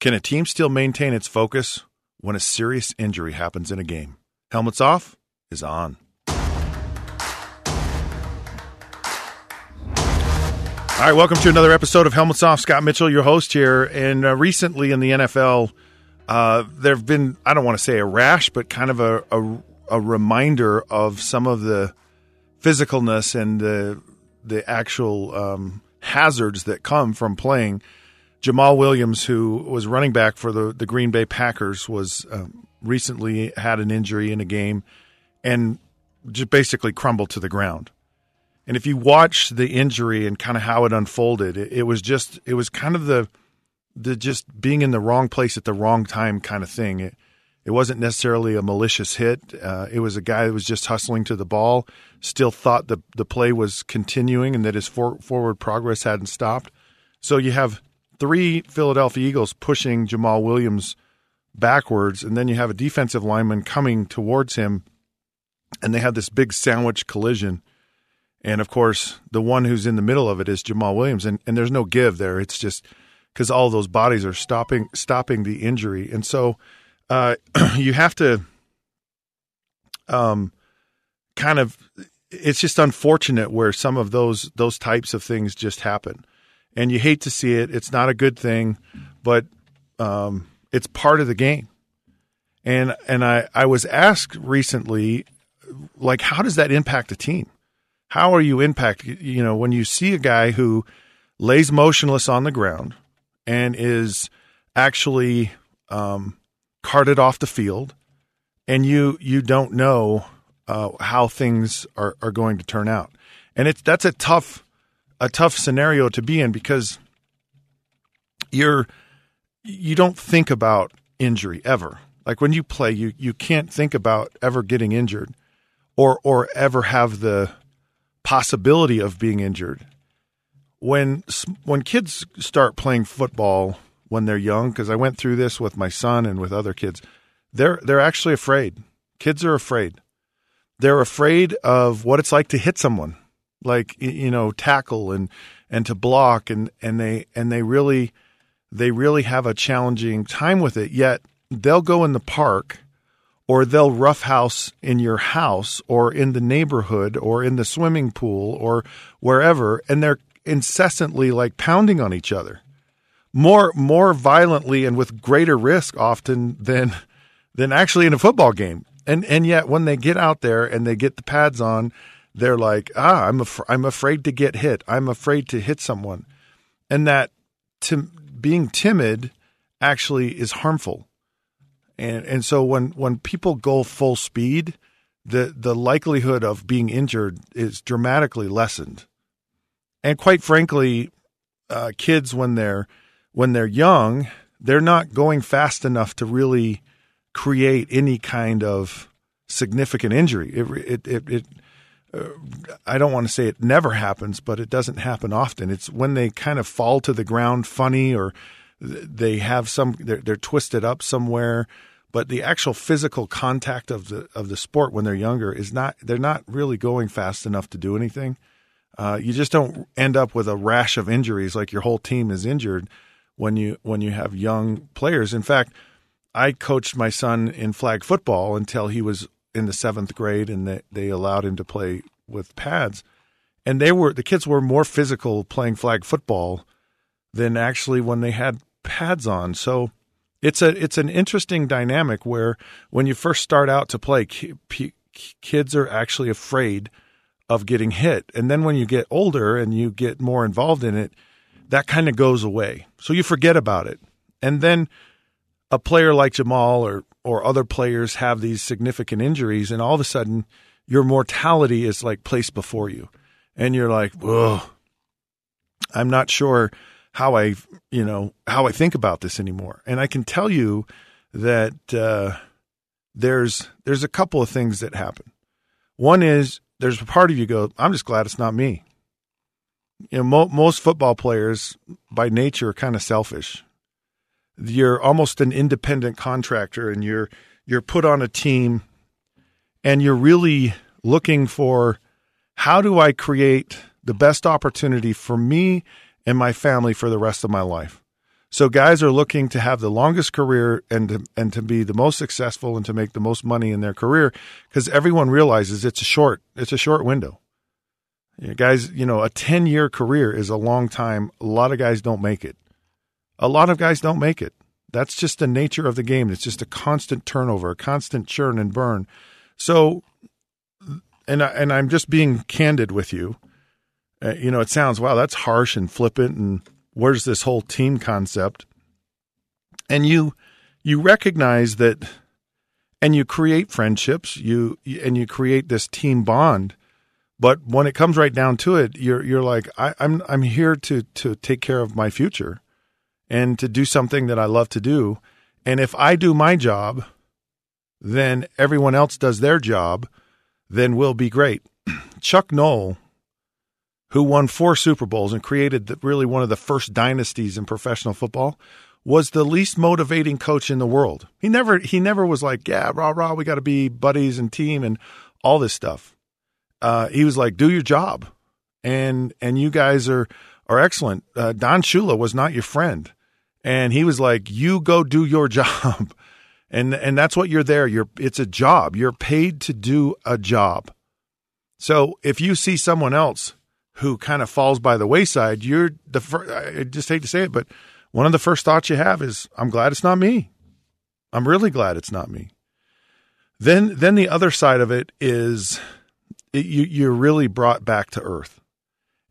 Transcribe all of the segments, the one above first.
Can a team still maintain its focus when a serious injury happens in a game? Helmets off is on. All right, welcome to another episode of Helmets Off. Scott Mitchell, your host here. And uh, recently in the NFL, uh, there have been, I don't want to say a rash, but kind of a, a, a reminder of some of the physicalness and the, the actual um, hazards that come from playing – Jamaal Williams, who was running back for the, the Green Bay Packers, was um, recently had an injury in a game and just basically crumbled to the ground. And if you watch the injury and kind of how it unfolded, it, it, was just it was kind of the the just being in the wrong place at the wrong time kind of thing. It it wasn't necessarily a malicious hit. Uh, it was a guy that was just hustling to the ball, still thought the the play was continuing and that his for, forward progress hadn't stopped. So you have three Philadelphia Eagles pushing Jamaal Williams backwards, and then you have a defensive lineman coming towards him, and they have this big sandwich collision. And of course, the one who's in the middle of it is Jamaal Williams, and, and there's no give there. It's just because all those bodies are stopping stopping the injury, and so uh, you have to um, kind of. It's just unfortunate where some of those those types of things just happen and you hate to see it. It's not a good thing, but um, it's part of the game. And and I I was asked recently, like, how does that impact a team? How are you impact? You know, when you see a guy who lays motionless on the ground and is actually um, carted off the field, and you you don't know uh, how things are, are going to turn out, and it's that's a tough a tough scenario to be in because you're you don't think about injury ever. Like when you play, you you can't think about ever getting injured or or ever have the possibility of being injured. When when kids start playing football when they're young because I went through this with my son and with other kids, they're they're actually afraid. Kids are afraid. They're afraid of what it's like to hit someone like you know tackle and and to block and and they and they really they really have a challenging time with it. Yet they'll go in the park or they'll roughhouse in your house or in the neighborhood or in the swimming pool or wherever and they're incessantly like pounding on each other. More more violently and with greater risk often than than actually in a football game. And and yet when they get out there and they get the pads on they're like, ah, I'm af- I'm afraid to get hit. I'm afraid to hit someone, and that to being timid actually is harmful. And and so when when people go full speed, the the likelihood of being injured is dramatically lessened. And quite frankly, uh, kids when they're when they're young, they're not going fast enough to really create any kind of significant injury. It it it, it I don't want to say it never happens, but it doesn't happen often. It's when they kind of fall to the ground funny or they have some they're, they're twisted up somewhere but the actual physical contact of the of the sport when they're younger is not they're not really going fast enough to do anything. Uh, you just don't end up with a rash of injuries like your whole team is injured when you when you have young players. In fact, I coached my son in flag football until he was in the seventh grade, and they, they allowed him to play with pads. And they were the kids were more physical playing flag football than actually when they had pads on. So it's a it's an interesting dynamic where when you first start out to play, kids are actually afraid of getting hit, and then when you get older and you get more involved in it, that kind of goes away. So you forget about it, and then a player like Jamaal or or other players have these significant injuries, and all of a sudden your mortality is like placed before you, and you're like, "Whoa, I'm not sure how I, you know, how I think about this anymore." And I can tell you that uh, there's there's a couple of things that happen. One is there's a part of you go, I'm just glad it's not me. You know, mo- most football players by nature are kind of selfish. You're almost an independent contractor, and you're you're put on a team, and you're really looking for how do I create the best opportunity for me and my family for the rest of my life. So guys are looking to have the longest career and to, and to be the most successful and to make the most money in their career because everyone realizes it's a short it's a short window. You know, guys, you know, a 10-year career is a long time. A lot of guys don't make it. A lot of guys don't make it. That's just the nature of the game. It's just a constant turnover, a constant churn and burn. So and I, and I'm just being candid with you. Uh, you know, it sounds wow, that's harsh and flippant and where's this whole team concept? And you you recognize that and you create friendships, you and you create this team bond. But when it comes right down to it, you're you're like, I, I'm I'm here to to take care of my future and to do something that I love to do. And if I do my job, then everyone else does their job, then we'll be great. Chuck Noll who won four Super Bowls and created the, really one of the first dynasties in professional football, was the least motivating coach in the world. He never he never was like, yeah, rah rah, we got to be buddies and team and all this stuff. Uh, he was like, do your job, and and you guys are are excellent. Uh, Don Shula was not your friend, and he was like, you go do your job, and and that's what you're there. You're it's a job. You're paid to do a job. So if you see someone else who kind of falls by the wayside, you're the first, I just hate to say it, but one of the first thoughts you have is, I'm glad it's not me. I'm really glad it's not me. Then, then the other side of it is it, you, you're really brought back to earth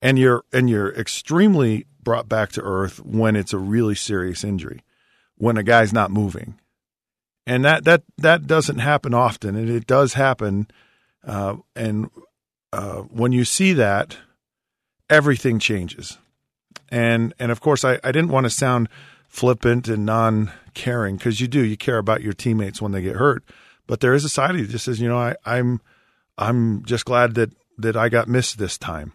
and you're, and you're extremely brought back to earth when it's a really serious injury, when a guy's not moving. And that, that, that doesn't happen often and it does happen. Uh, and, uh, when you see that, everything changes. And and of course, I, I didn't want to sound flippant and non caring because you do you care about your teammates when they get hurt. But there is a side of you that says, you know, I, I'm I'm just glad that that I got missed this time.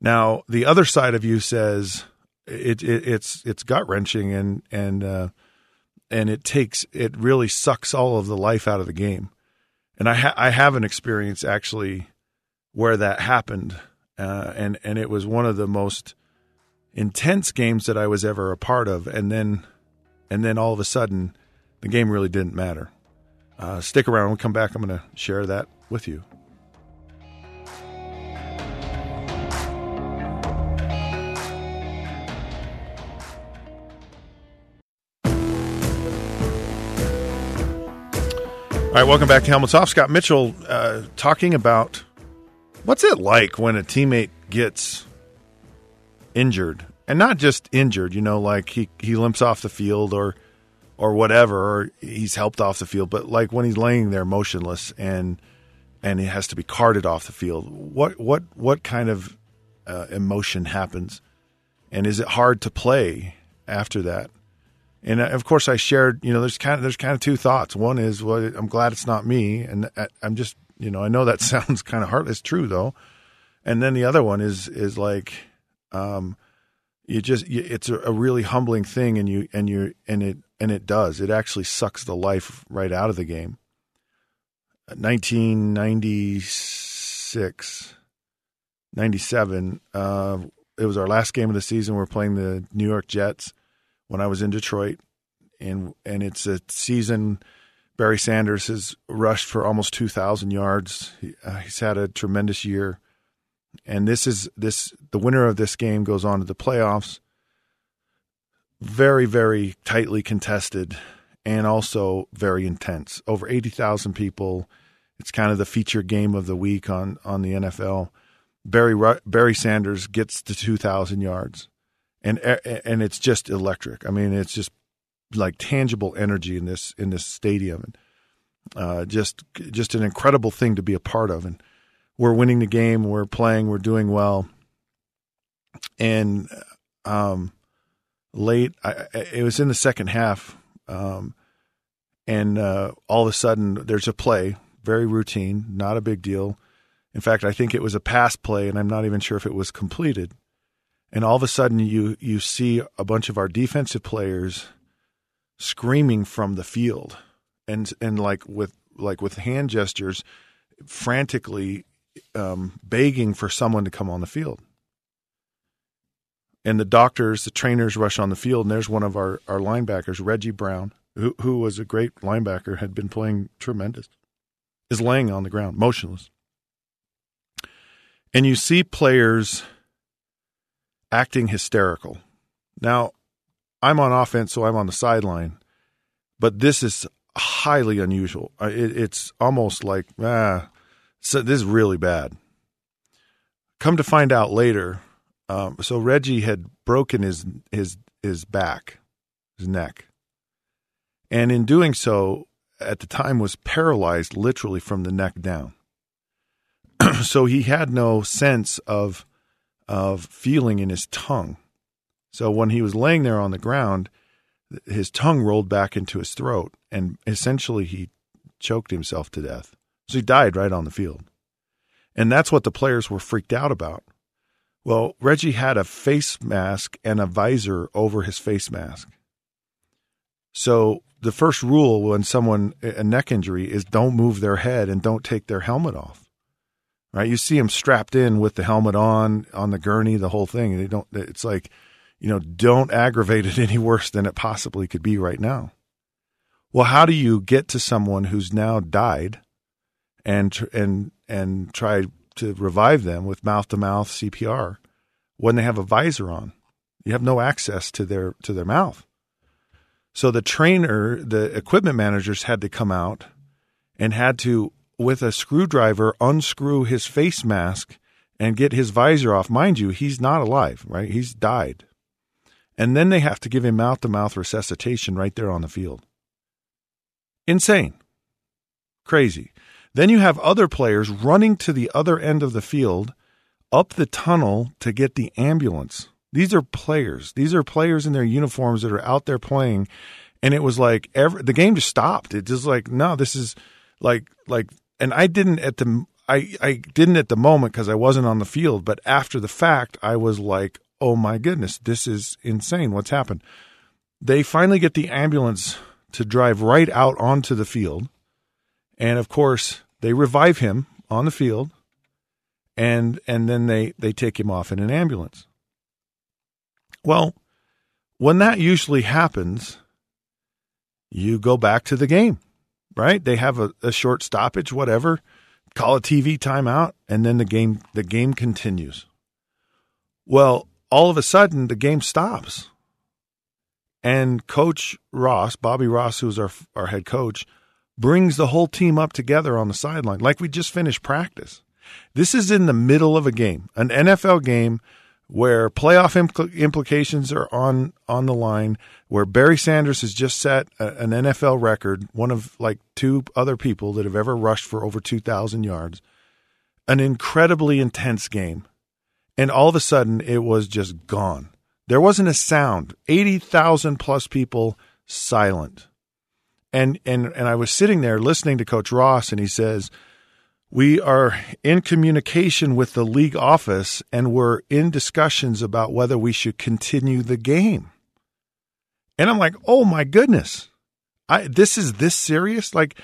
Now the other side of you says it, it it's it's gut wrenching and and uh, and it takes it really sucks all of the life out of the game. And I ha- I have an experience actually where that happened uh, and and it was one of the most intense games that I was ever a part of. And then and then all of a sudden, the game really didn't matter. Uh, stick around. When we come back, I'm going to share that with you. All right, welcome back to Helmets Off. Scott Mitchell uh, talking about What's it like when a teammate gets injured? And not just injured, you know, like he, he limps off the field or or whatever, or he's helped off the field, but like when he's laying there motionless and and he has to be carted off the field. What what what kind of uh, emotion happens, and is it hard to play after that? And uh, of course, I shared. You know, there's kind of there's kind of two thoughts. One is, well, I'm glad it's not me, and uh, I'm just you know, I know that sounds kind of heartless, true though. And then the other one is is like, um, you just you, it's a, really humbling thing, and you and you and it and it does. It actually sucks the life right out of the game. 1996, 97. Uh, it was our last game of the season. We're playing the New York Jets when I was in Detroit, and and it's a season Barry Sanders has rushed for almost 2,000 yards. He, uh, he's had a tremendous year, and this is this the winner of this game goes on to the playoffs. Very, very tightly contested, and also very intense. Over 80,000 people. It's kind of the feature game of the week on on the NFL. Barry Barry Sanders gets to 2,000 yards, and and it's just electric. I mean, it's just like tangible energy in this in this stadium, and uh, just just an incredible thing to be a part of. And we're winning the game, we're playing, we're doing well, and um, late, I, it was in the second half. Um, and uh, all of a sudden there's a play, very routine, not a big deal. In fact, I think it was a pass play, and I'm not even sure if it was completed. And all of a sudden, you you see a bunch of our defensive players screaming from the field, and and like with like with hand gestures, frantically um, begging for someone to come on the field. And the doctors, the trainers rush on the field, and there's one of our, our linebackers, Reggie Brown, who, who was a great linebacker, had been playing tremendous, is laying on the ground, motionless. And you see players acting hysterical. Now, I'm on offense, so I'm on the sideline, but this is highly unusual. It, it's almost like, ah, so this is really bad. Come to find out later, um, so Reggie had broken his his his back, his neck, and in doing so, at the time was paralyzed literally from the neck down. so he had no sense of of feeling in his tongue. So when he was laying there on the ground, his tongue rolled back into his throat, and essentially he choked himself to death. So he died right on the field. And that's what the players were freaked out about. Well, Reggie had a face mask and a visor over his face mask. So the first rule when someone a neck injury is don't move their head and don't take their helmet off. Right? You see them strapped in with the helmet on on the gurney, the whole thing. They don't. It's like, you know, don't aggravate it any worse than it possibly could be right now. Well, how do you get to someone who's now died, and and and try to revive them with mouth to mouth CPR when they have a visor on. You have no access to their to their mouth. So the trainer, the equipment managers had to come out and had to with a screwdriver unscrew his face mask and get his visor off. Mind you, he's not alive, right? He's died. And then they have to give him mouth to mouth resuscitation right there on the field. Insane. Crazy. Then you have other players running to the other end of the field, up the tunnel to get the ambulance. These are players. These are players in their uniforms that are out there playing. And it was like every, the game just stopped. It just like, no, this is like, like, and I didn't at the, I, I didn't at the moment because I wasn't on the field, but after the fact, I was like, oh my goodness, this is insane. What's happened? They finally get the ambulance to drive right out onto the field. And of course, they revive him on the field and and then they they take him off in an ambulance. Well, when that usually happens, you go back to the game, right? They have a, a short stoppage, whatever, call a TV timeout, and then the game the game continues. Well, all of a sudden the game stops. And coach Ross, Bobby Ross, who's our our head coach, brings the whole team up together on the sideline like we just finished practice. This is in the middle of a game, an NFL game where playoff impl- implications are on on the line, where Barry Sanders has just set a, an NFL record, one of like two other people that have ever rushed for over 2,000 yards. An incredibly intense game. And all of a sudden, it was just gone. There wasn't a sound. 80,000 plus people silent. And, and, and I was sitting there listening to Coach Ross, and he says, we are in communication with the league office and we're in discussions about whether we should continue the game. And I'm like, oh my goodness, I, this is this serious? Like,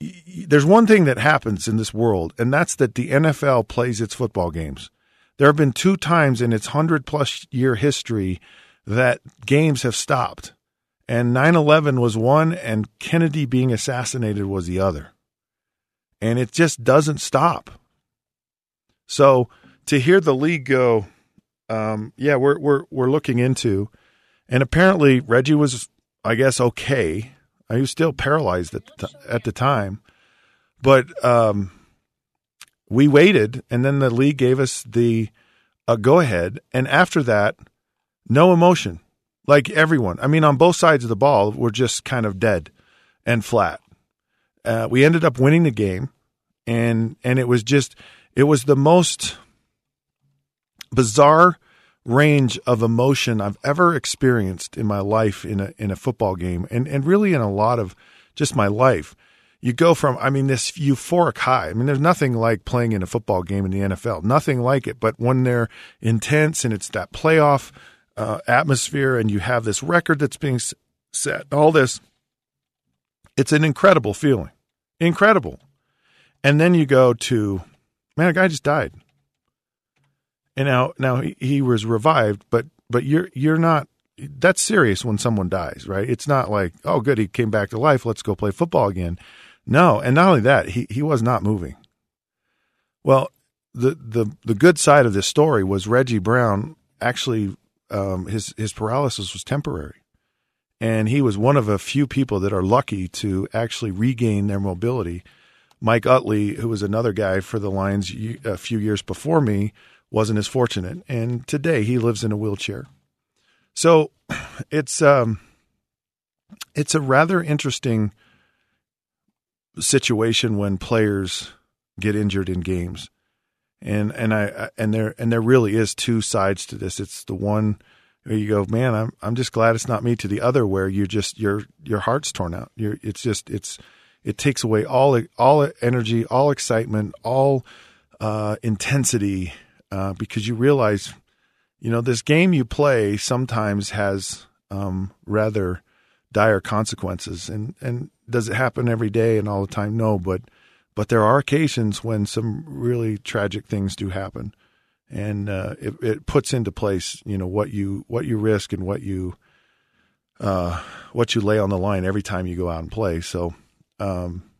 there's one thing that happens in this world, and that's that the NFL plays its football games. There have been two times in its 100 plus year history that games have stopped. And 9 11 was one, and Kennedy being assassinated was the other and it just doesn't stop. So to hear the league go, um, yeah, we're we're we're looking into, and apparently Reggie was, I guess, okay. He was still paralyzed at the, at the time, but um, we waited, and then the league gave us the uh, go ahead, and after that, no emotion. Like everyone, I mean, on both sides of the ball, we're just kind of dead and flat. Uh, we ended up winning the game and and it was just it was the most bizarre range of emotion I've ever experienced in my life in a in a football game, and and really in a lot of just my life. You go from, I mean, this euphoric high. I mean, there's nothing like playing in a football game in the NFL, nothing like it. But when they're intense and it's that playoff uh, atmosphere, and you have this record that's being set, all this, it's an incredible feeling, incredible. And then you go to, man, a guy just died and now now he, he was revived, but but you're you're not that's serious when someone dies, right? It's not like, oh, good, he came back to life. Let's go play football again. No, and not only that, he he was not moving. Well, the the the good side of this story was Reggie Brown actually um, his his paralysis was temporary, and he was one of a few people that are lucky to actually regain their mobility. Mike Utley, who was another guy for the Lions a few years before me, wasn't as fortunate, and today he lives in a wheelchair. So it's um, it's a rather interesting situation when players get injured in games, and and I and there and there really is two sides to this. It's the one where you go, man, I'm I'm just glad it's not me. To the other where you just your your heart's torn out. You're it's just it's it takes away all all energy, all excitement, all uh, intensity uh, because you realize, you know, this game you play sometimes has um, rather dire consequences. And and does it happen every day and all the time? No, but but there are occasions when some really tragic things do happen, and uh, it, it puts into place, you know, what you what you risk and what you uh, what you lay on the line every time you go out and play. So. Um,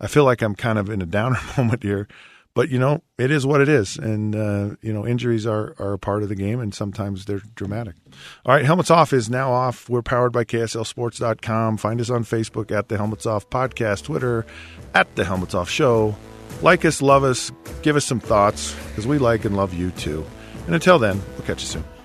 I feel like I'm kind of in a downer moment here but you know it is what it is. And uh, you know injuries are, are a part of the game and sometimes they're dramatic. All right helmets off is now off. We're powered by kslsports.com find us on facebook at the helmets off podcast twitter at the helmets off show. Like us love us give us some thoughts because we like and love you too. And until then we'll catch you soon